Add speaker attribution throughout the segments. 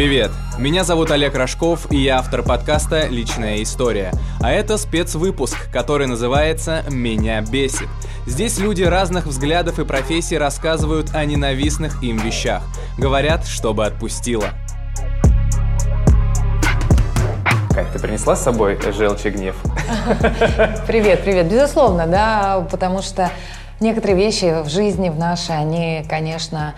Speaker 1: Привет! Меня зовут Олег Рожков, и я автор подкаста «Личная история». А это спецвыпуск, который называется «Меня бесит». Здесь люди разных взглядов и профессий рассказывают о ненавистных им вещах. Говорят, чтобы отпустило. Кать, ты принесла с собой желчь и гнев?
Speaker 2: Привет, привет. Безусловно, да, потому что некоторые вещи в жизни, в нашей, они, конечно,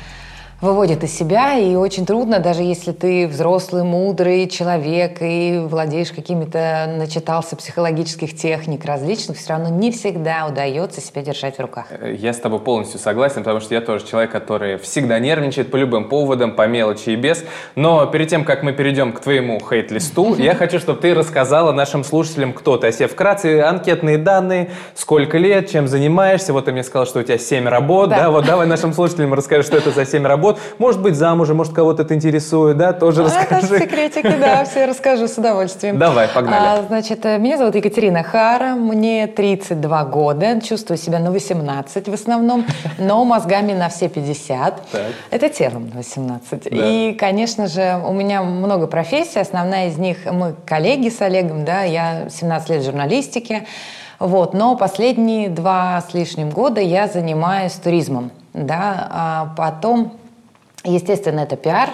Speaker 2: выводит из себя, и очень трудно, даже если ты взрослый, мудрый человек и владеешь какими-то, начитался психологических техник различных, все равно не всегда удается себя держать в руках.
Speaker 1: Э, я с тобой полностью согласен, потому что я тоже человек, который всегда нервничает по любым поводам, по мелочи и без. Но перед тем, как мы перейдем к твоему хейт-листу, я хочу, чтобы ты рассказала нашим слушателям, кто ты. О себе вкратце, анкетные данные, сколько лет, чем занимаешься. Вот ты мне сказал, что у тебя 7 работ, да? да? Вот давай нашим слушателям расскажи, что это за 7 работ год, может быть, замужем, может, кого-то это интересует, да, тоже а, расскажи.
Speaker 2: Это секретики, да, все расскажу с удовольствием.
Speaker 1: Давай, погнали.
Speaker 2: А, значит, меня зовут Екатерина Хара, мне 32 года, чувствую себя на 18 в основном, но мозгами на все 50. Так. Это телом на 18. Да. И, конечно же, у меня много профессий, основная из них, мы коллеги с Олегом, да, я 17 лет в журналистике, вот, но последние два с лишним года я занимаюсь туризмом, да, а потом Естественно, это пиар,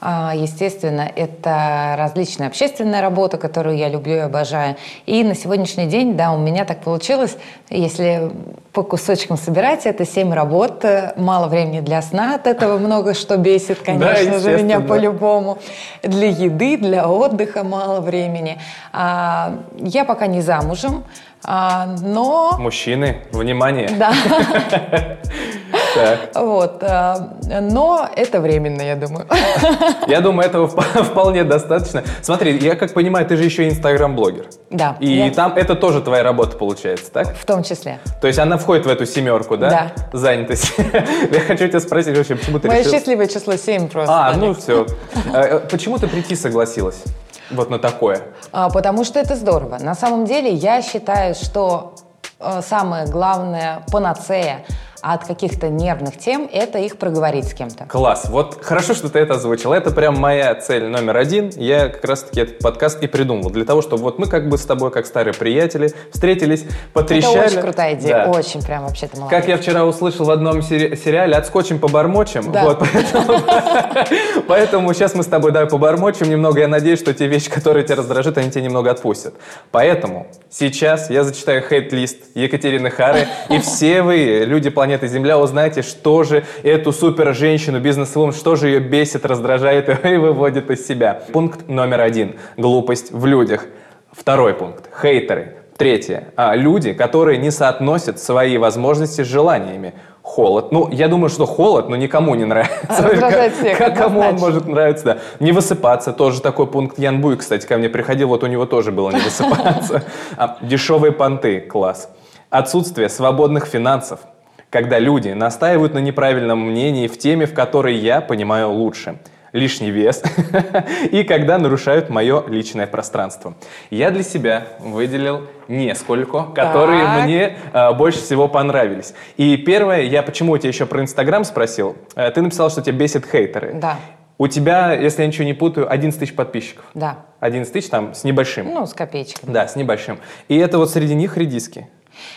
Speaker 2: а, Естественно, это различная общественная работа, которую я люблю и обожаю. И на сегодняшний день, да, у меня так получилось, если по кусочкам собирать, это семь работ, мало времени для сна, от этого много что бесит, конечно да, же, меня по-любому. Для еды, для отдыха мало времени. А, я пока не замужем, а, но...
Speaker 1: Мужчины, внимание!
Speaker 2: Да. Вот. А, но это временно, я думаю.
Speaker 1: Я думаю, этого вполне достаточно. Смотри, я как понимаю, ты же еще инстаграм-блогер.
Speaker 2: Да.
Speaker 1: И я... там это тоже твоя работа получается, так?
Speaker 2: В том числе.
Speaker 1: То есть она входит в эту семерку, да?
Speaker 2: Да.
Speaker 1: Занятость. Я хочу тебя спросить вообще, почему ты
Speaker 2: Мое решил... счастливое число 7 просто.
Speaker 1: А, ну все. А, э, почему ты прийти согласилась? Вот на такое.
Speaker 2: А, потому что это здорово. На самом деле я считаю, что э, самое главное панацея от каких-то нервных тем, это их проговорить с кем-то.
Speaker 1: Класс. Вот хорошо, что ты это озвучила. Это прям моя цель номер один. Я как раз-таки этот подкаст и придумал. Для того, чтобы вот мы как бы с тобой, как старые приятели, встретились, потрещали.
Speaker 2: Это очень крутая идея. Да. Очень прям вообще-то молодец.
Speaker 1: Как я вчера услышал в одном сери- сериале, отскочим, побормочем. Да. Вот, поэтому, сейчас мы с тобой давай побормочем немного. Я надеюсь, что те вещи, которые тебя раздражают, они тебя немного отпустят. Поэтому сейчас я зачитаю хейт-лист Екатерины Хары, и все вы, люди планеты планеты Земля, узнайте, что же эту супер женщину, бизнес-вумен, что же ее бесит, раздражает и выводит из себя. Пункт номер один. Глупость в людях. Второй пункт. Хейтеры. Третье. А, люди, которые не соотносят свои возможности с желаниями. Холод. Ну, я думаю, что холод, но никому не нравится.
Speaker 2: Раздражает всех.
Speaker 1: Как, кому он может нравиться, да. Не высыпаться, тоже такой пункт. Ян Буй, кстати, ко мне приходил, вот у него тоже было не высыпаться. А, дешевые понты, класс. Отсутствие свободных финансов когда люди настаивают на неправильном мнении в теме, в которой я понимаю лучше лишний вес и когда нарушают мое личное пространство. Я для себя выделил несколько, которые так. мне э, больше всего понравились. И первое, я почему у тебя еще про Инстаграм спросил. Э, ты написал, что тебя бесит хейтеры.
Speaker 2: Да.
Speaker 1: У тебя, если я ничего не путаю, 11 тысяч подписчиков.
Speaker 2: Да.
Speaker 1: 11 тысяч там с небольшим.
Speaker 2: Ну, с копеечками.
Speaker 1: Да, с небольшим. И это вот среди них редиски.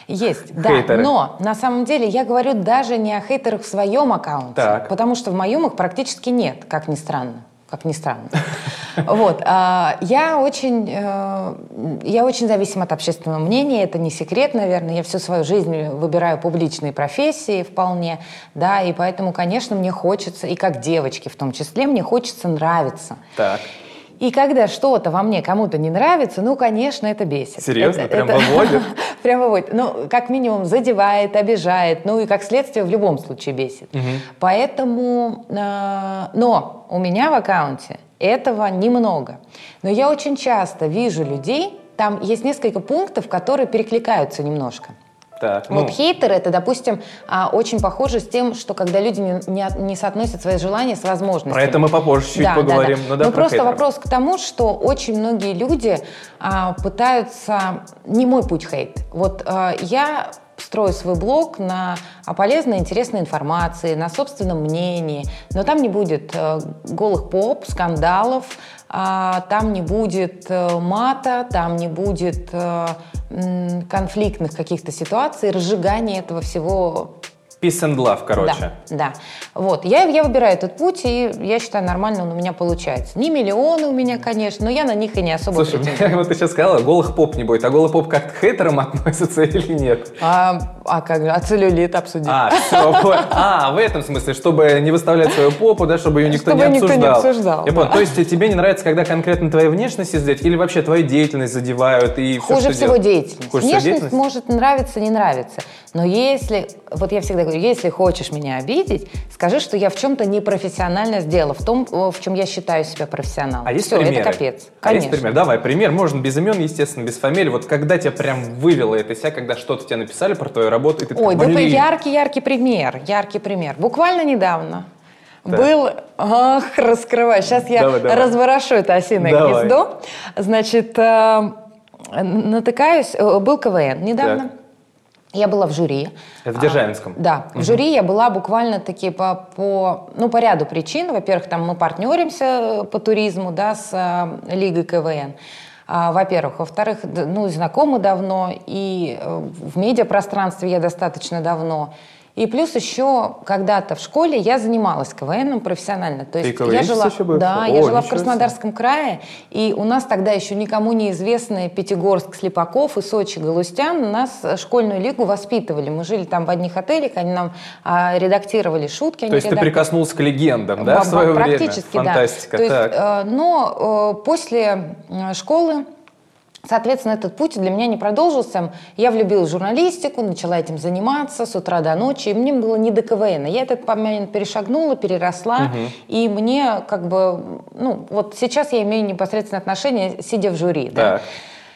Speaker 2: Есть, да. Хейтеры. Но на самом деле я говорю даже не о хейтерах в своем аккаунте, так. потому что в моем их практически нет, как ни странно. Как ни странно. Вот. А, я очень, э, я очень зависима от общественного мнения, это не секрет, наверное. Я всю свою жизнь выбираю публичные профессии вполне, да, и поэтому, конечно, мне хочется, и как девочке в том числе, мне хочется нравиться.
Speaker 1: Так.
Speaker 2: И когда что-то во мне кому-то не нравится, ну, конечно, это бесит.
Speaker 1: Серьезно?
Speaker 2: Это,
Speaker 1: Прям
Speaker 2: это...
Speaker 1: выводит?
Speaker 2: Прям выводит. Ну, как минимум, задевает, обижает, ну и как следствие в любом случае бесит.
Speaker 1: Угу.
Speaker 2: Поэтому... Э, но у меня в аккаунте этого немного. Но я очень часто вижу людей, там есть несколько пунктов, которые перекликаются немножко.
Speaker 1: Так,
Speaker 2: ну. Вот хейтеры это, допустим, а, очень похоже с тем, что когда люди не, не, не соотносят свои желания с возможностями.
Speaker 1: Про это мы попозже чуть да, поговорим.
Speaker 2: Да, да. Ну, да, Но просто хейтеров. вопрос к тому, что очень многие люди а, пытаются... Не мой путь хейт. Вот а, я строю свой блог на полезной, интересной информации, на собственном мнении, но там не будет э, голых поп, скандалов, а, там не будет э, мата, там не будет э, конфликтных каких-то ситуаций, разжигания этого всего
Speaker 1: Peace and love, короче.
Speaker 2: Да, да. Вот. Я, я выбираю этот путь, и я считаю, нормально он у меня получается. Не миллионы у меня, конечно, но я на них и не особо
Speaker 1: Слушай, мне, вот ты сейчас сказала, голых поп не будет. А голый поп как к хейтерам относится или нет?
Speaker 2: А, а как же? А целлюлит обсудить?
Speaker 1: А, все, а, в этом смысле, чтобы не выставлять свою попу, да, чтобы ее никто
Speaker 2: чтобы
Speaker 1: не обсуждал.
Speaker 2: Никто не обсуждал
Speaker 1: я да. понял. То есть тебе не нравится, когда конкретно твоей внешности задеть, или вообще твою деятельность задевают и
Speaker 2: Хуже
Speaker 1: все,
Speaker 2: всего деятельность. Хуже Внешность деятельность? может нравиться, не нравиться. Но если, вот я всегда говорю, если хочешь меня обидеть, скажи, что я в чем-то непрофессионально сделала, в том, в чем я считаю себя профессионалом.
Speaker 1: А есть
Speaker 2: Все,
Speaker 1: примеры?
Speaker 2: это капец.
Speaker 1: Конечно. А есть пример? Давай, пример. Можно без имен, естественно, без фамилии. Вот когда тебя прям вывело это себя, когда что-то тебе написали про твою работу, и ты
Speaker 2: Ой,
Speaker 1: такой,
Speaker 2: да яркий-яркий пример, яркий пример. Буквально недавно так. был, ах, раскрывай, сейчас я давай, давай. разворошу это осиное давай. гнездо. Значит, э, натыкаюсь, э, был КВН недавно. Так. Я была в жюри.
Speaker 1: Это в Державинском?
Speaker 2: А, да, угу. в жюри я была буквально таки по, по, ну, по ряду причин. Во-первых, там мы партнеримся по туризму, да, с а, Лигой КВН. А, во-первых. Во-вторых, ну, знакомы давно, и э, в медиапространстве я достаточно давно. И плюс еще когда-то в школе я занималась КВНом профессионально. То есть
Speaker 1: Ты
Speaker 2: я жила,
Speaker 1: еще
Speaker 2: да,
Speaker 1: О,
Speaker 2: я жила в Краснодарском крае, и у нас тогда еще никому неизвестные Пятигорск, Слепаков и Сочи, Галустян нас школьную лигу воспитывали. Мы жили там в одних отелях, они нам а, редактировали шутки.
Speaker 1: То есть редак... ты прикоснулся к легендам, да, в свое
Speaker 2: Практически,
Speaker 1: время? Фантастика,
Speaker 2: да. То есть, э, но э, после школы Соответственно, этот путь для меня не продолжился. Я влюбилась в журналистику, начала этим заниматься с утра до ночи, и мне было не до КВН. Я этот момент перешагнула, переросла, угу. и мне как бы, ну, вот сейчас я имею непосредственное отношение, сидя в жюри. Да.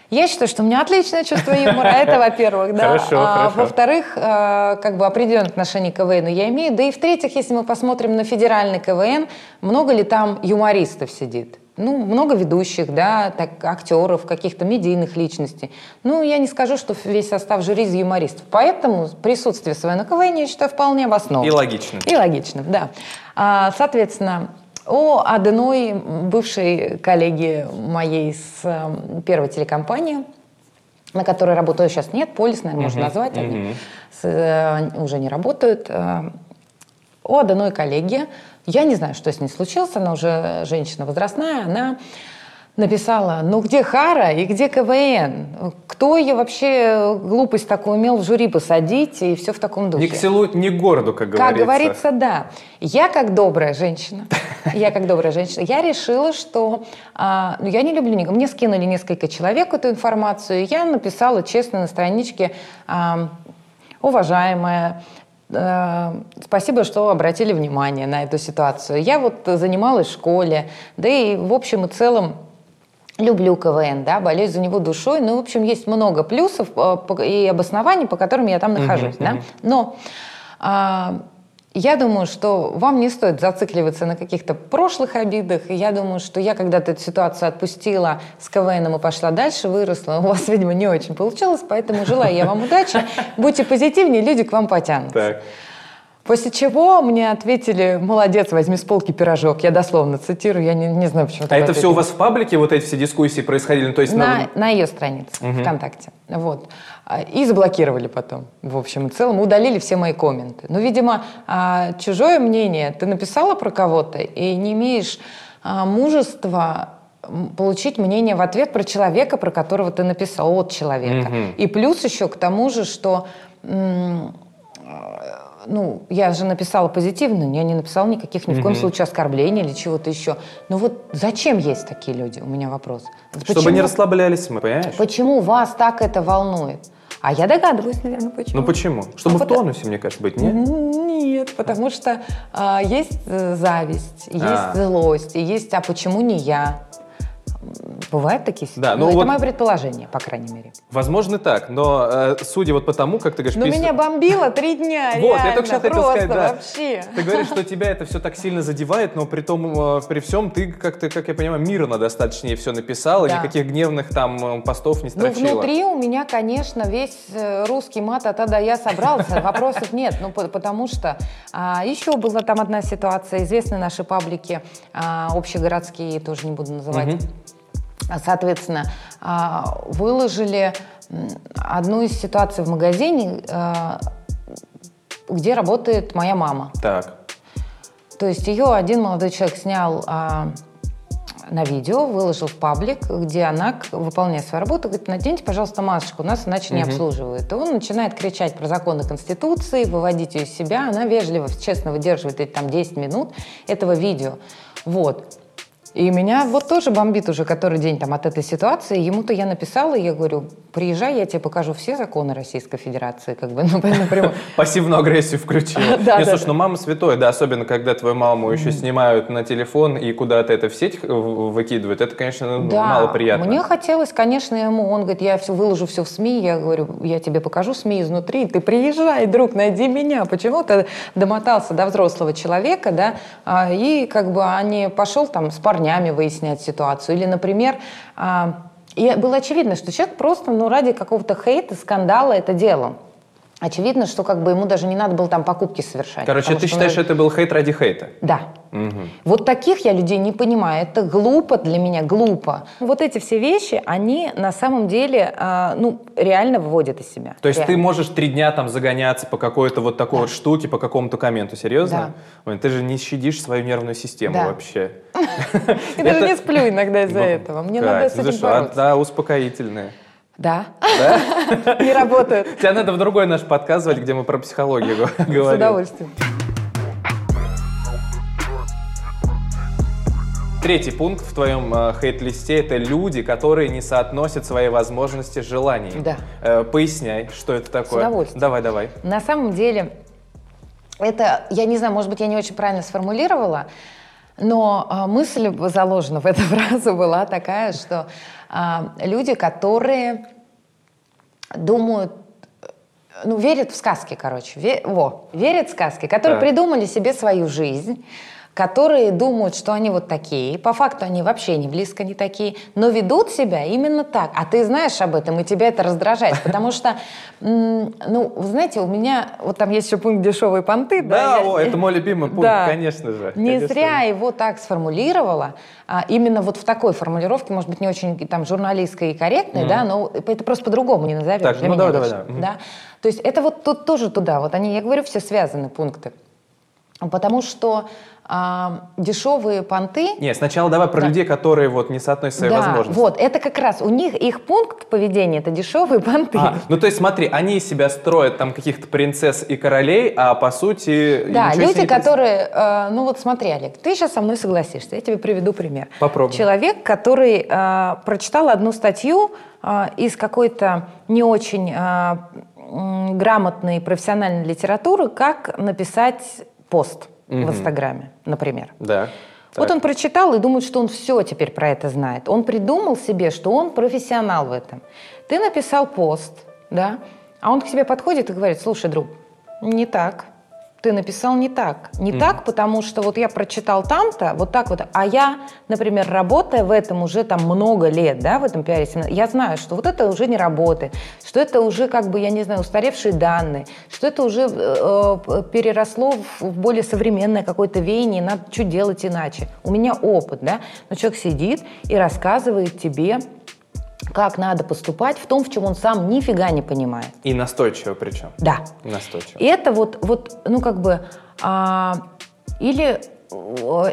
Speaker 2: Я считаю, что у меня отличное чувство юмора, это во-первых, да.
Speaker 1: Хорошо, а,
Speaker 2: хорошо. Во-вторых, а, как бы определенное отношение к КВН я имею. Да и в-третьих, если мы посмотрим на федеральный КВН, много ли там юмористов сидит? Ну, много ведущих, да, так, актеров, каких-то медийных личностей. Ну, я не скажу, что весь состав жюри из юмористов. Поэтому присутствие свое на КВН, я считаю, вполне обоснованно.
Speaker 1: И логично.
Speaker 2: И логично, да. А, соответственно, о одной бывшей коллеге моей с э, первой телекомпании, на которой работаю сейчас нет, Полис, наверное, можно назвать, они с, э, уже не работают. Э, о одной коллеге, я не знаю, что с ней случилось, она уже женщина возрастная, она написала, ну где Хара и где КВН? Кто ее вообще глупость такую умел в жюри посадить и все в таком духе?
Speaker 1: Ни к селу, ни к городу, как говорится.
Speaker 2: Как говорится, да. Я как добрая женщина, я как добрая женщина, я решила, что а, ну, я не люблю никого. Мне скинули несколько человек эту информацию, я написала честно на страничке а, уважаемая, спасибо, что обратили внимание на эту ситуацию. Я вот занималась в школе, да и в общем и целом люблю КВН, да, болею за него душой. Ну, в общем, есть много плюсов э, и обоснований, по которым я там нахожусь, uh-huh, да. Но а, я думаю, что вам не стоит зацикливаться на каких-то прошлых обидах. Я думаю, что я когда-то эту ситуацию отпустила с КВНом и пошла дальше, выросла. У вас, видимо, не очень получилось, поэтому желаю я вам удачи. Будьте позитивнее, люди к вам потянутся. После чего мне ответили, молодец, возьми с полки пирожок. Я дословно цитирую, я не, не знаю, почему.
Speaker 1: А это ответили. все у вас в паблике, вот эти все дискуссии происходили? Ну, то есть
Speaker 2: на, на... на ее странице угу. ВКонтакте. Вот. А, и заблокировали потом, в общем и целом. Удалили все мои комменты. Ну, видимо, а, чужое мнение ты написала про кого-то и не имеешь а, мужества получить мнение в ответ про человека, про которого ты написал, от человека. Угу. И плюс еще к тому же, что ну, я же написала позитивно, я не написала никаких ни в коем случае оскорблений или чего-то еще. Ну вот зачем есть такие люди? У меня вопрос.
Speaker 1: Почему, Чтобы не расслаблялись мы, понимаешь?
Speaker 2: Почему вас так это волнует? А я догадываюсь, наверное, почему.
Speaker 1: Ну почему? Чтобы а в потому... тонусе, мне кажется, быть, нет?
Speaker 2: Нет, потому что а, есть э, зависть, есть а. злость, и есть «а почему не я?» Бывают такие
Speaker 1: ситуации? Да, ну, ну
Speaker 2: вот, это мое предположение, по крайней мере.
Speaker 1: Возможно так, но э, судя вот по тому, как ты говоришь...
Speaker 2: Ну, пис... меня бомбило три дня,
Speaker 1: Вот, я только сейчас
Speaker 2: хотел
Speaker 1: сказать, да.
Speaker 2: вообще.
Speaker 1: Ты говоришь, что тебя это все так сильно задевает, но при том, э, при всем ты как-то, как я понимаю, мирно достаточно все написала, да. никаких гневных там э, постов не ну, строчила.
Speaker 2: Ну, внутри у меня, конечно, весь э, русский мат от да я собрался, вопросов нет, ну, потому что а, еще была там одна ситуация, известны наши паблики, а, общегородские, тоже не буду называть, Соответственно, а, выложили одну из ситуаций в магазине, а, где работает моя мама.
Speaker 1: Так.
Speaker 2: То есть ее один молодой человек снял а, на видео, выложил в паблик, где она, выполняя свою работу, говорит, наденьте, пожалуйста, масочку, нас иначе не обслуживают. И он начинает кричать про законы Конституции, выводить ее из себя. Она вежливо, честно выдерживает эти там 10 минут этого видео. Вот. И меня вот тоже бомбит уже который день там от этой ситуации. Ему-то я написала, и я говорю, приезжай, я тебе покажу все законы Российской Федерации, как бы, ну, напрямую.
Speaker 1: Пассивную агрессию включила. Да, Не, слушай, ну мама святой, да, особенно когда твою маму еще снимают на телефон и куда-то это в сеть выкидывают, это, конечно, ну, мало приятно.
Speaker 2: мне хотелось, конечно, ему, он говорит, я все выложу все в СМИ, я говорю, я тебе покажу СМИ изнутри, ты приезжай, друг, найди меня, почему ты домотался до взрослого человека, да, а, и как бы они пошел там с парнями выяснять ситуацию. Или, например, а, и было очевидно, что человек просто ну, ради какого-то хейта, скандала это делал очевидно, что как бы ему даже не надо было там покупки совершать.
Speaker 1: Короче, ты считаешь, что это был хейт ради хейта?
Speaker 2: Да. Угу. Вот таких я людей не понимаю. Это глупо для меня, глупо. Вот эти все вещи, они на самом деле, э, ну, реально выводят из себя.
Speaker 1: То есть
Speaker 2: реально.
Speaker 1: ты можешь три дня там загоняться по какой-то вот такой да. вот штуке, по какому-то комменту, серьезно? Да. Ой, ты же не щадишь свою нервную систему да. вообще.
Speaker 2: Я даже не сплю иногда из-за этого. Мне надо с этим бороться.
Speaker 1: Да, успокоительные.
Speaker 2: Да. Да? Не работают.
Speaker 1: Тебя надо в другой наш подкаст звать, где мы про психологию говорим.
Speaker 2: С удовольствием.
Speaker 1: Третий пункт в твоем э, хейт-листе – это люди, которые не соотносят свои возможности с желаниями.
Speaker 2: Да.
Speaker 1: Э, поясняй, что это такое.
Speaker 2: С удовольствием.
Speaker 1: Давай, давай.
Speaker 2: На самом деле, это, я не знаю, может быть, я не очень правильно сформулировала, но э, мысль заложена в эту фразу была такая, что а, люди, которые думают, ну, верят в сказки, короче, ве, во, верят в сказки, которые да. придумали себе свою жизнь, которые думают, что они вот такие. По факту они вообще не близко не такие, но ведут себя именно так. А ты знаешь об этом, и тебя это раздражает. Потому что, ну, вы знаете, у меня, вот там есть еще пункт дешевые понты.
Speaker 1: Да, да о, это мой любимый пункт, да, конечно же.
Speaker 2: Не
Speaker 1: конечно.
Speaker 2: зря его так сформулировала. А именно вот в такой формулировке, может быть, не очень там журналистской и корректной, mm. да, но это просто по-другому не назовешь.
Speaker 1: Так, ну давай, давай, да.
Speaker 2: да. То есть это вот тут тоже туда, вот они, я говорю, все связаны пункты. Потому что а, дешевые понты...
Speaker 1: Не, сначала давай про да. людей, которые вот не соотносят свои
Speaker 2: да,
Speaker 1: возможности.
Speaker 2: вот, это как раз у них, их пункт поведения – это дешевые понты. А,
Speaker 1: ну, то есть смотри, они себя строят там каких-то принцесс и королей, а по сути...
Speaker 2: Да, люди, которые... Э, ну вот смотри, Олег, ты сейчас со мной согласишься, я тебе приведу пример.
Speaker 1: Попробуй.
Speaker 2: Человек, который э, прочитал одну статью э, из какой-то не очень э, грамотной профессиональной литературы, как написать пост угу. в Инстаграме, например.
Speaker 1: Да.
Speaker 2: Вот он прочитал и думает, что он все теперь про это знает. Он придумал себе, что он профессионал в этом. Ты написал пост, да, а он к тебе подходит и говорит, слушай, друг, не так ты написал не так. Не mm. так, потому что вот я прочитал там-то, вот так вот, а я, например, работая в этом уже там много лет, да, в этом пиаре, я знаю, что вот это уже не работает, что это уже как бы, я не знаю, устаревшие данные, что это уже э, э переросло в более современное какое-то веяние, надо что делать иначе. У меня опыт, да, но человек сидит и рассказывает тебе как надо поступать в том, в чем он сам нифига не понимает.
Speaker 1: И настойчиво причем.
Speaker 2: Да.
Speaker 1: Настойчиво.
Speaker 2: И это вот, вот ну как бы, а, или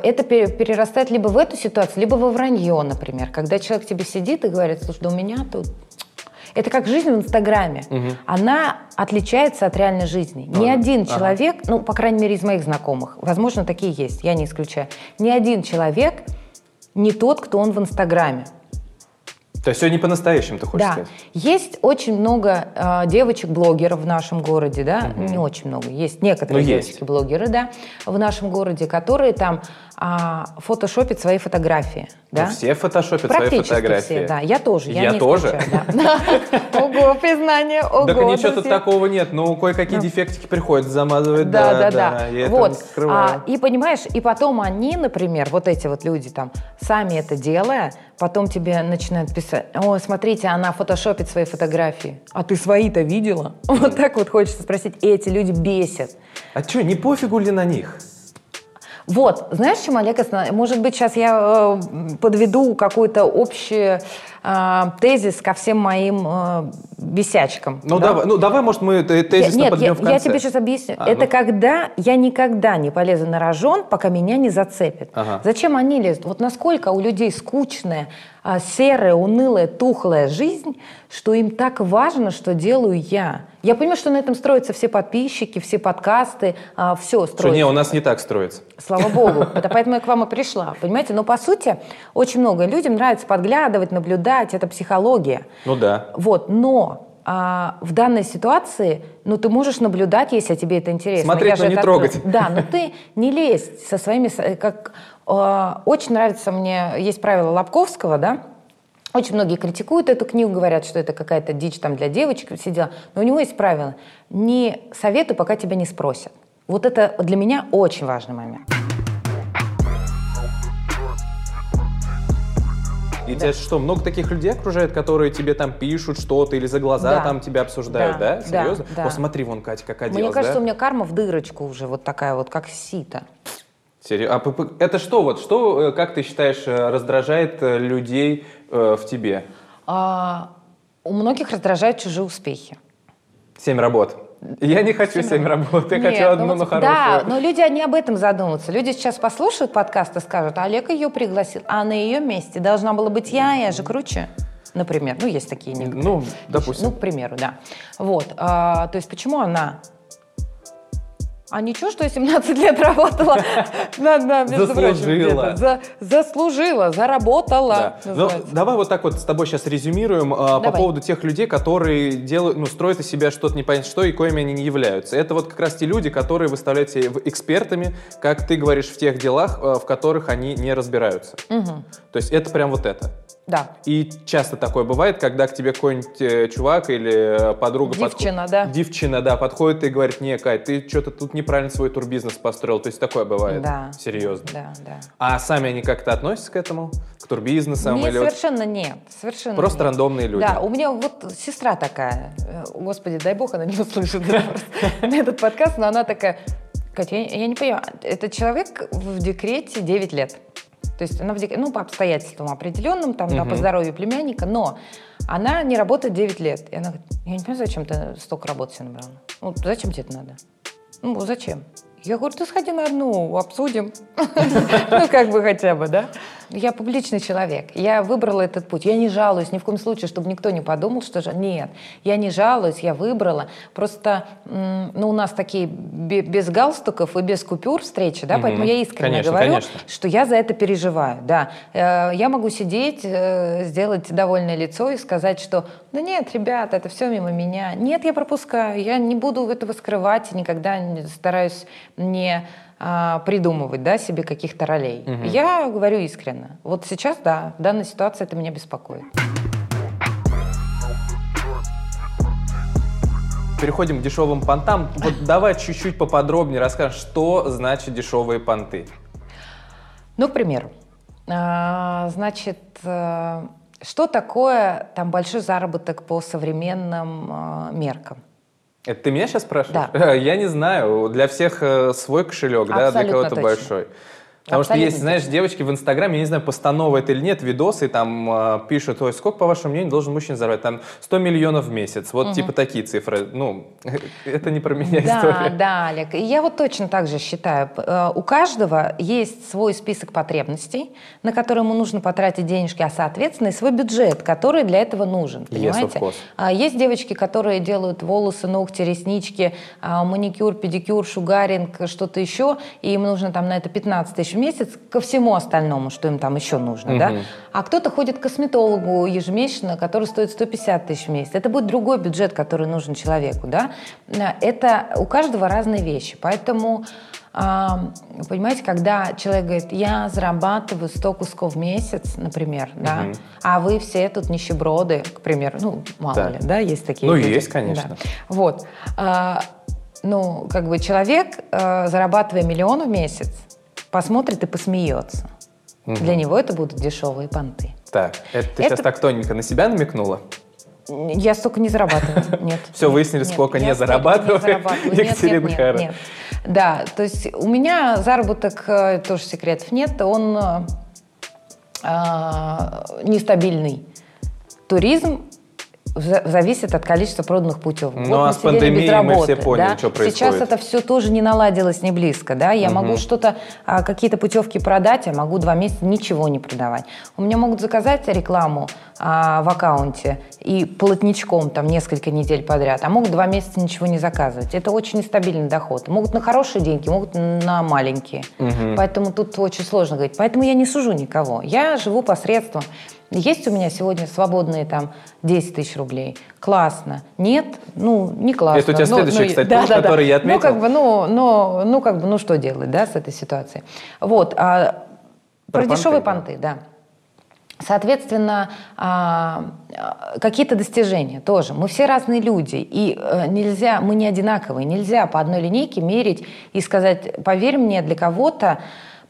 Speaker 2: это перерастает либо в эту ситуацию, либо во вранье, например. Когда человек тебе сидит и говорит, слушай, да у меня тут... Это как жизнь в Инстаграме. Угу. Она отличается от реальной жизни. Ни один ага. человек, ну, по крайней мере, из моих знакомых, возможно, такие есть, я не исключаю, ни один человек не тот, кто он в Инстаграме.
Speaker 1: То есть не по-настоящему, ты хочешь
Speaker 2: да.
Speaker 1: сказать?
Speaker 2: Есть очень много э, девочек-блогеров в нашем городе, да, угу. не очень много, есть некоторые девочки-блогеры, да, в нашем городе, которые там а, фотошопить свои фотографии. Да?
Speaker 1: Ну, все фотошопят свои фотографии. все,
Speaker 2: да. Я тоже.
Speaker 1: Я, я тоже?
Speaker 2: Ого, признание, ого.
Speaker 1: Так ничего тут такого нет. Ну, кое-какие ну. дефектики приходят замазывать.
Speaker 2: Да, да, да. Вот. А, и понимаешь, и потом они, например, вот эти вот люди там, сами это делая, потом тебе начинают писать, о, смотрите, она фотошопит свои фотографии. А ты свои-то видела? Вот так вот хочется спросить. И эти люди бесят.
Speaker 1: А что, не пофигу ли на них?
Speaker 2: Вот, знаешь, чем Олег Может быть, сейчас я э, подведу какой-то общий э, тезис ко всем моим э, бесячкам.
Speaker 1: Ну, да? давай, ну, давай, может, мы тезис
Speaker 2: Нет,
Speaker 1: подведем
Speaker 2: я,
Speaker 1: в конце.
Speaker 2: я тебе сейчас объясню. А, Это ну. когда я никогда не полезу на рожон, пока меня не зацепит. Ага. Зачем они лезут? Вот насколько у людей скучная, а, серая, унылая, тухлая жизнь, что им так важно, что делаю я. Я понимаю, что на этом строятся все подписчики, все подкасты, а, все строится. Что
Speaker 1: не, у нас не так строится.
Speaker 2: Слава богу. Это поэтому я к вам и пришла. Понимаете? Но по сути очень много людям нравится подглядывать, наблюдать. Это психология.
Speaker 1: Ну да.
Speaker 2: Вот. Но а, в данной ситуации, ну, ты можешь наблюдать, если тебе это интересно.
Speaker 1: Смотреть,
Speaker 2: но
Speaker 1: не трогать.
Speaker 2: Да, но ты не лезь со своими... Как, э, очень нравится мне, есть правило Лобковского, да, очень многие критикуют эту книгу, говорят, что это какая-то дичь там для девочек, все дела. Но у него есть правило. Не советуй, пока тебя не спросят. Вот это для меня очень важный момент.
Speaker 1: И да. тебя что, много таких людей окружает, которые тебе там пишут что-то или за глаза да. там тебя обсуждают, да? да? Серьезно? Да. О, смотри, вон Катя как оделась,
Speaker 2: Мне кажется,
Speaker 1: да?
Speaker 2: у меня карма в дырочку уже вот такая вот, как сито.
Speaker 1: Серьезно? А это что вот, что, э, как ты считаешь, э, раздражает э, людей э, в тебе?
Speaker 2: А, у многих раздражают чужие успехи.
Speaker 1: Семь работ. Я не хочу семь работ, я Нет, хочу одну, ну, но хорошую.
Speaker 2: Да, но люди, они об этом задумаются. Люди сейчас послушают подкаст и скажут, Олег ее пригласил, а на ее месте должна была быть я, я же круче. Например, ну, есть такие некоторые.
Speaker 1: Ну, допустим.
Speaker 2: Ну, к примеру, да. Вот, а, то есть почему она а ничего, что я 17 лет работала?
Speaker 1: Надо, заслужила.
Speaker 2: За, заслужила, заработала.
Speaker 1: Да. Ну, давай вот так вот с тобой сейчас резюмируем а, по поводу тех людей, которые делают, ну, строят из себя что-то непонятно что и коими они не являются. Это вот как раз те люди, которые выставляют себя экспертами, как ты говоришь, в тех делах, а, в которых они не разбираются. Угу. То есть это прям вот это.
Speaker 2: Да.
Speaker 1: И часто такое бывает, когда к тебе какой-нибудь э, чувак или э, подруга...
Speaker 2: Девчина, подход... да.
Speaker 1: Девчина, да, подходит и говорит, не, Кать, ты что-то тут неправильно свой турбизнес построил. То есть такое бывает?
Speaker 2: Да.
Speaker 1: Серьезно?
Speaker 2: Да, да.
Speaker 1: А сами они как-то относятся к этому? К турбизнесам?
Speaker 2: Нет,
Speaker 1: или
Speaker 2: совершенно вот... нет. Совершенно
Speaker 1: Просто
Speaker 2: нет.
Speaker 1: рандомные люди?
Speaker 2: Да, у меня вот сестра такая, э, господи, дай бог, она не услышит этот подкаст, но она такая, Катя, я не понимаю, этот человек в декрете 9 лет. То есть она в дек... ну, по обстоятельствам определенным, там, угу. да, по здоровью племянника, но она не работает 9 лет. И она говорит, я не понимаю, зачем ты столько работы себе набрала. Ну, зачем тебе это надо? Ну, зачем? Я говорю, ты сходи на одну, обсудим. Ну, как бы хотя бы, да? Я публичный человек. Я выбрала этот путь. Я не жалуюсь ни в коем случае, чтобы никто не подумал, что же... Нет, я не жалуюсь, я выбрала. Просто, ну, у нас такие без галстуков и без купюр встречи, да, поэтому я искренне говорю, что я за это переживаю, да. Э, я могу сидеть, э, сделать довольное лицо и сказать, что да нет, ребята, это все мимо меня. Нет, я пропускаю. Я не буду этого скрывать, никогда стараюсь не а, придумывать да, себе каких-то ролей. Угу. Я говорю искренне. Вот сейчас, да, в данной ситуации это меня беспокоит.
Speaker 1: Переходим к дешевым понтам. Вот давай чуть-чуть поподробнее расскажем, что значит дешевые понты.
Speaker 2: Ну, к примеру, а, значит, э, что такое там большой заработок по современным а, меркам?
Speaker 1: Это ты меня сейчас спрашиваешь?
Speaker 2: Да.
Speaker 1: Я не знаю. Для всех э, свой кошелек, да, для кого-то большой. Потому Абсолютно что есть, знаешь, девочки в Инстаграме, я не знаю, постанова это или нет, видосы там э, пишут, ой, сколько, по вашему мнению, должен мужчина зарабатывать? Там 100 миллионов в месяц. Вот угу. типа такие цифры. Ну, это не про меня
Speaker 2: да,
Speaker 1: история.
Speaker 2: Да, Олег. И я вот точно так же считаю. Э, у каждого есть свой список потребностей, на которые ему нужно потратить денежки, а, соответственно, и свой бюджет, который для этого нужен. Понимаете?
Speaker 1: Yes,
Speaker 2: а, есть девочки, которые делают волосы, ногти, реснички, а, маникюр, педикюр, шугаринг, что-то еще, и им нужно там на это 15 тысяч тысяч в месяц ко всему остальному, что им там еще нужно, угу. да? А кто-то ходит к косметологу ежемесячно, который стоит 150 тысяч в месяц. Это будет другой бюджет, который нужен человеку, да? Это у каждого разные вещи, поэтому а, понимаете, когда человек говорит, я зарабатываю 100 кусков в месяц, например, угу. да, а вы все тут нищеброды, к примеру, ну, мало да. ли, да, есть такие
Speaker 1: Ну,
Speaker 2: люди.
Speaker 1: есть, конечно. Да.
Speaker 2: Вот. А, ну, как бы человек, а, зарабатывая миллион в месяц, посмотрит и посмеется. Угу. Для него это будут дешевые понты.
Speaker 1: Так, это ты это... сейчас так тоненько на себя намекнула?
Speaker 2: Я столько не зарабатываю, нет.
Speaker 1: Все, выяснили, сколько не зарабатывает Екатерина.
Speaker 2: Нет, Да, то есть у меня заработок, э, тоже секретов нет, он э, а, нестабильный. Туризм зависит от количества проданных путевок.
Speaker 1: Ну, вот а с пандемией работы, мы все поняли, да? что происходит.
Speaker 2: Сейчас это все тоже не наладилось не близко. Да? Я угу. могу что-то, а, какие-то путевки продать, а могу два месяца ничего не продавать. У меня могут заказать рекламу а, в аккаунте и полотничком там несколько недель подряд, а могут два месяца ничего не заказывать. Это очень нестабильный доход. Могут на хорошие деньги, могут на маленькие. Угу. Поэтому тут очень сложно говорить. Поэтому я не сужу никого. Я живу посредством есть у меня сегодня свободные там 10 тысяч рублей? Классно. Нет? Ну, не классно.
Speaker 1: Это у тебя следующий,
Speaker 2: ну,
Speaker 1: кстати, да, пункт, да, который да. я отметил.
Speaker 2: Ну, как бы, ну, ну, ну, как бы, ну, что делать, да, с этой ситуацией? Вот. А, про, про дешевые понты, да. Соответственно, а, какие-то достижения тоже. Мы все разные люди, и э, нельзя, мы не одинаковые. Нельзя по одной линейке мерить и сказать, поверь мне, для кого-то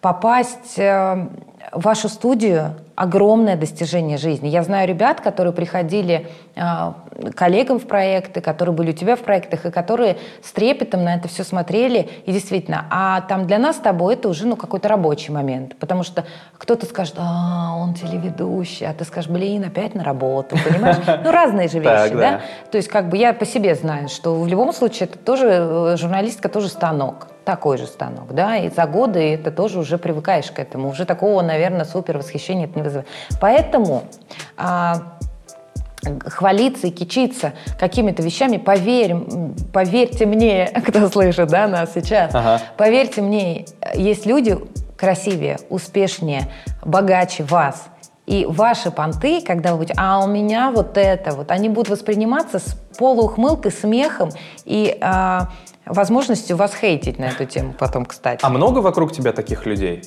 Speaker 2: попасть э, в вашу студию огромное достижение жизни. Я знаю ребят, которые приходили э, коллегам в проекты, которые были у тебя в проектах, и которые с трепетом на это все смотрели. И действительно, а там для нас с тобой это уже ну, какой-то рабочий момент. Потому что кто-то скажет, а, он телеведущий, а ты скажешь, блин, опять на работу, понимаешь? Ну, разные же вещи, да? То есть, как бы я по себе знаю, что в любом случае это тоже, э, журналистика тоже станок такой же станок, да, и за годы это тоже уже привыкаешь к этому, уже такого, наверное, супер восхищения это не вызывает. Поэтому а, хвалиться и кичиться какими-то вещами, поверь, поверьте мне, кто слышит, да, нас сейчас, ага. поверьте мне, есть люди красивее, успешнее, богаче вас, и ваши понты, когда вы будете, а у меня вот это вот, они будут восприниматься с полуухмылкой, смехом и а, возможностью вас хейтить на эту тему потом, кстати.
Speaker 1: А много вокруг тебя таких людей?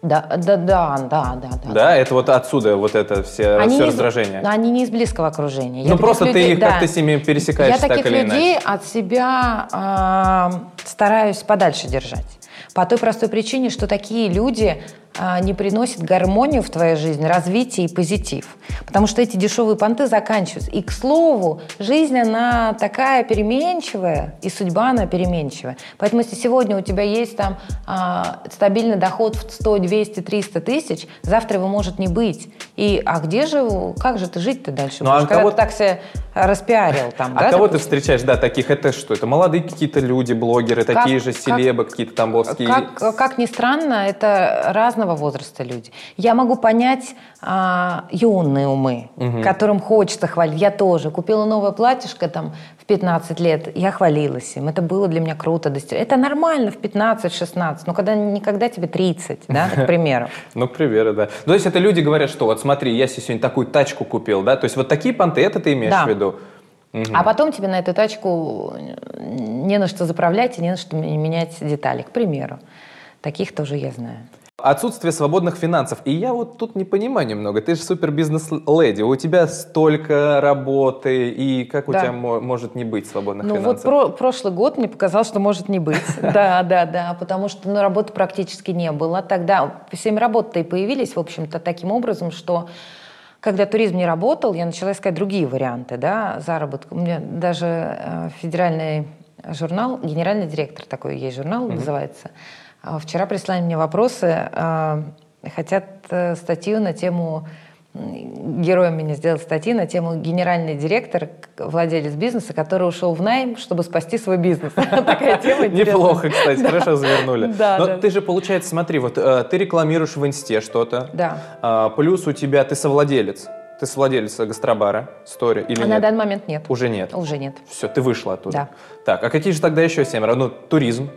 Speaker 2: Да, да, да, да, да,
Speaker 1: да. Да, это вот отсюда вот это все, они все раздражение.
Speaker 2: Из, они не из близкого окружения.
Speaker 1: Ну просто людей, ты их да, как-то с ними пересекаешься
Speaker 2: так или иначе. Я таких людей от себя э, стараюсь подальше держать. По той простой причине, что такие люди не приносит гармонию в твою жизнь, развитие и позитив. Потому что эти дешевые понты заканчиваются. И, к слову, жизнь, она такая переменчивая, и судьба, она переменчивая. Поэтому, если сегодня у тебя есть там а, стабильный доход в 100, 200, 300 тысяч, завтра его может не быть. И, а где же, как же ты жить-то дальше ну, а когда кого... ты так себя распиарил там,
Speaker 1: А да, кого допустим? ты встречаешь, да, таких, это что? Это молодые какие-то люди, блогеры, как, такие же селебы, как, какие-то тамбовские?
Speaker 2: Как, как ни странно, это разные разного возраста люди. Я могу понять а, юные умы, угу. которым хочется хвалить. Я тоже купила новое платьишко там в 15 лет, я хвалилась им. Это было для меня круто. Это нормально в 15-16, но когда никогда тебе 30, да, к примеру.
Speaker 1: Ну, к примеру, да. То есть это люди говорят, что вот смотри, я себе сегодня такую тачку купил, да? То есть вот такие понты, это ты имеешь в виду?
Speaker 2: Угу. А потом тебе на эту тачку не на что заправлять и не на что менять детали, к примеру. Таких тоже я знаю.
Speaker 1: Отсутствие свободных финансов. И я вот тут не понимаю немного. Ты же супер бизнес-леди. У тебя столько работы. И как у да. тебя может не быть свободных
Speaker 2: ну,
Speaker 1: финансов?
Speaker 2: Ну вот про прошлый год мне показалось, что может не быть. Да, да, да. Потому что ну, работы практически не было. Тогда семь работ-то и появились, в общем-то, таким образом, что когда туризм не работал, я начала искать другие варианты да, заработка. У меня даже э, федеральный журнал, генеральный директор такой есть журнал, называется – а вчера прислали мне вопросы, а, хотят э, статью на тему героем меня сделал статьи на тему генеральный директор, владелец бизнеса, который ушел в найм, чтобы спасти свой бизнес. Такая
Speaker 1: тема Неплохо, кстати, хорошо завернули. Но ты же, получается, смотри, вот э, ты рекламируешь в инсте что-то.
Speaker 2: Да.
Speaker 1: А, плюс у тебя ты совладелец. Ты совладелец гастробара, стори или а нет?
Speaker 2: на данный момент нет.
Speaker 1: Уже нет?
Speaker 2: Уже нет.
Speaker 1: Все, ты вышла оттуда.
Speaker 2: Да.
Speaker 1: Так, а какие же тогда еще семеро? Ну, туризм.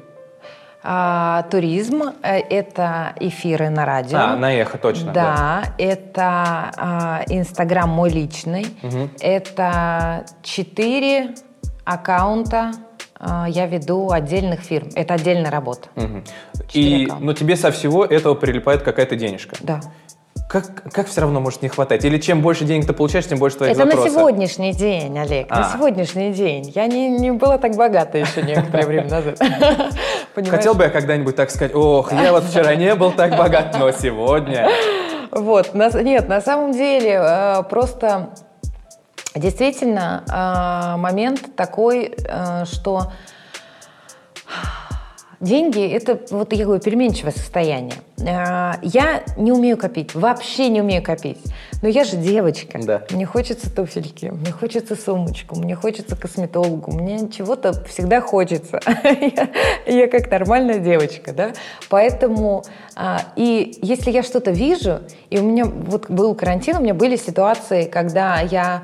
Speaker 2: А, туризм, э, это эфиры на радио.
Speaker 1: А, на эхо, точно.
Speaker 2: Да, да. это а, Инстаграм мой личный. Угу. Это четыре аккаунта а, я веду отдельных фирм. Это отдельная работа. Угу.
Speaker 1: И, но тебе со всего этого прилипает какая-то денежка?
Speaker 2: Да.
Speaker 1: Как, как все равно может не хватать? Или чем больше денег ты получаешь, тем больше твоих
Speaker 2: Это
Speaker 1: запросов?
Speaker 2: на сегодняшний день, Олег, а. на сегодняшний день. Я не, не была так богата еще некоторое время назад.
Speaker 1: Хотел бы я когда-нибудь так сказать, ох, я вот вчера не был так богат, но сегодня...
Speaker 2: Вот, нет, на самом деле э, просто действительно э, момент такой, э, что Деньги – это, вот я говорю, переменчивое состояние. А, я не умею копить, вообще не умею копить. Но я же девочка. Да. Мне хочется туфельки, мне хочется сумочку, мне хочется косметологу, мне чего-то всегда хочется. я, я как нормальная девочка, да. Поэтому, а, и если я что-то вижу, и у меня вот был карантин, у меня были ситуации, когда я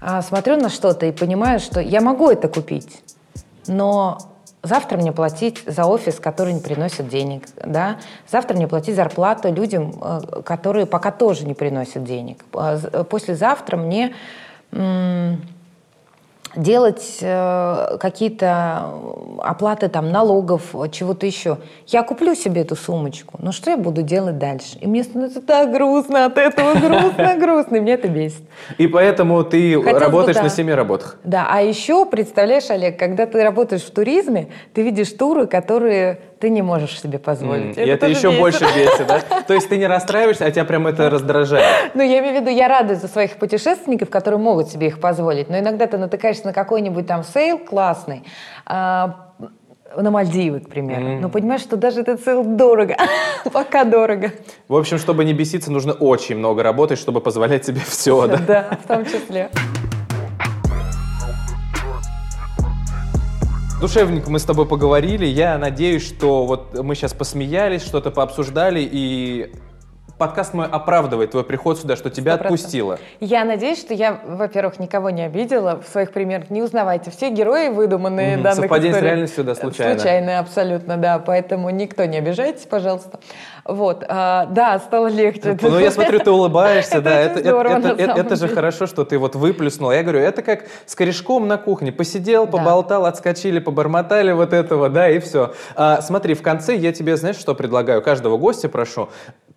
Speaker 2: а, смотрю на что-то и понимаю, что я могу это купить, но Завтра мне платить за офис, который не приносит денег, да? Завтра мне платить зарплату людям, э, которые пока тоже не приносят денег. А послезавтра мне делать э, какие-то оплаты там налогов, чего-то еще. Я куплю себе эту сумочку, но что я буду делать дальше? И мне становится так грустно от этого, грустно, грустно, и мне это бесит.
Speaker 1: И поэтому ты Хотелось работаешь бы, да. на семи работах.
Speaker 2: Да, а еще, представляешь, Олег, когда ты работаешь в туризме, ты видишь туры, которые ты не можешь себе позволить.
Speaker 1: Mm, это и это еще бесит. больше бесит, да? То есть ты не расстраиваешься, а тебя прям это раздражает.
Speaker 2: Ну, я имею в виду, я рада за своих путешественников, которые могут себе их позволить, но иногда ты натыкаешься на какой-нибудь там sale классный, а, на Мальдивы, к примеру. М. Но понимаешь, что даже этот sale дорого, пока дорого.
Speaker 1: В общем, чтобы не беситься, нужно очень много работать, чтобы позволять себе все, да?
Speaker 2: Да, в том числе.
Speaker 1: Душевненько мы с тобой поговорили. Я надеюсь, что вот мы сейчас посмеялись, что-то пообсуждали, и подкаст мой оправдывает твой приход сюда, что тебя 100%. отпустило.
Speaker 2: Я надеюсь, что я, во-первых, никого не обидела в своих примерах. Не узнавайте, все герои выдуманные mm-hmm. данных
Speaker 1: Совпадение историй. с реальностью, да, случайно.
Speaker 2: Случайно, абсолютно, да. Поэтому никто не обижайтесь, пожалуйста. Вот, а, да, стало легче.
Speaker 1: Ну, я смотрю, ты улыбаешься, да. Это, это, это, это же хорошо, что ты вот выплюснул. Я говорю, это как с корешком на кухне. Посидел, поболтал, отскочили, побормотали вот этого, да, и все. А, смотри, в конце я тебе, знаешь, что предлагаю? Каждого гостя прошу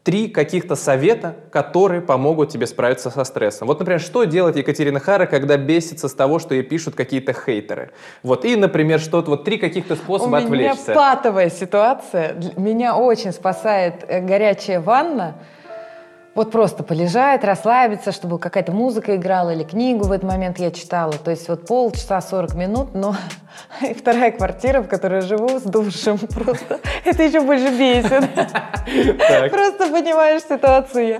Speaker 1: три каких-то совета, которые помогут тебе справиться со стрессом. Вот, например, что делать Екатерина Хара, когда бесится с того, что ей пишут какие-то хейтеры? Вот, и, например, что-то, вот три каких-то способа отвлечься.
Speaker 2: У меня патовая ситуация. Меня очень спасает э, горячая ванна. Вот просто полежать, расслабиться, чтобы какая-то музыка играла или книгу в этот момент я читала. То есть вот полчаса, 40 минут, но и вторая квартира, в которой я живу, с душем. Просто это еще больше бесит. Просто понимаешь ситуацию.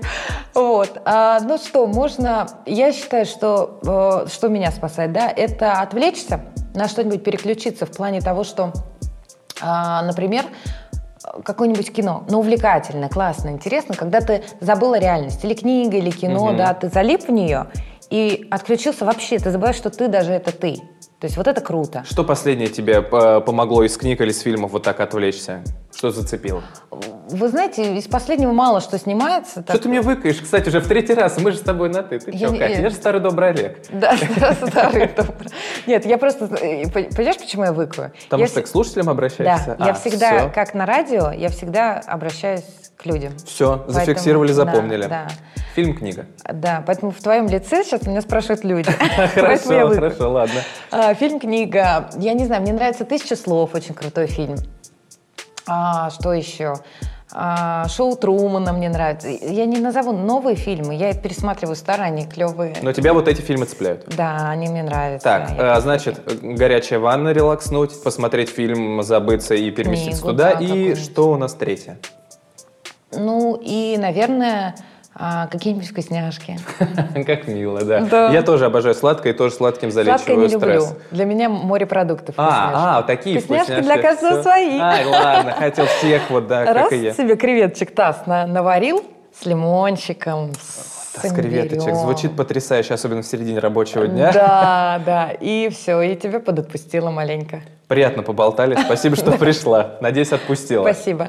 Speaker 2: Вот. А, ну что, можно... Я считаю, что, э, что меня спасает, да, это отвлечься, на что-нибудь переключиться в плане того, что, а, например, какое-нибудь кино, но увлекательно, классно, интересно, когда ты забыла реальность, или книга, или кино, угу. да, ты залип в нее и отключился вообще, ты забываешь, что ты даже это ты. То есть вот это круто.
Speaker 1: Что последнее тебе э, помогло из книг или из фильмов вот так отвлечься? Что зацепило?
Speaker 2: Вы знаете, из последнего мало что снимается.
Speaker 1: Так... Что ты мне выкаешь? Кстати, уже в третий раз. Мы же с тобой на «ты». Ты я что, Катя? Я же старый добрый Олег.
Speaker 2: Да, старый добрый. Нет, я просто... Э, понимаешь, почему я выкаю?
Speaker 1: Потому что к слушателям обращаешься?
Speaker 2: Да, я всегда, как на радио, я всегда обращаюсь к людям.
Speaker 1: Все, зафиксировали, запомнили. Да, Фильм, книга.
Speaker 2: Да, поэтому в твоем лице сейчас меня спрашивают люди.
Speaker 1: Хорошо, хорошо, ладно.
Speaker 2: А, фильм, книга. Я не знаю, мне нравится «Тысяча слов», очень крутой фильм. А, что еще? А, шоу Трумана мне нравится. Я не назову новые фильмы, я пересматриваю старые, они клевые.
Speaker 1: Но тебя вот эти фильмы цепляют?
Speaker 2: Да, они мне нравятся.
Speaker 1: Так, а, значит, горячая ванна, релакснуть, посмотреть фильм, забыться и переместиться Книгу, туда. Да, и что у нас третье?
Speaker 2: Ну и, наверное, а, какие-нибудь вкусняшки.
Speaker 1: Как мило, да. Я тоже обожаю сладкое и тоже сладким залечиваю
Speaker 2: стресс. Сладкое не люблю. Для меня морепродуктов
Speaker 1: А, а, такие
Speaker 2: вкусняшки. Для каждого свои.
Speaker 1: Ай, ладно, хотел всех вот, да,
Speaker 2: Раз
Speaker 1: как и я.
Speaker 2: себе креветочек таз наварил с лимончиком, с
Speaker 1: с креветочек. Звучит потрясающе, особенно в середине рабочего дня.
Speaker 2: Да, да. И все, и тебя подотпустила маленько.
Speaker 1: Приятно поболтали. Спасибо, что пришла. Надеюсь, отпустила.
Speaker 2: Спасибо.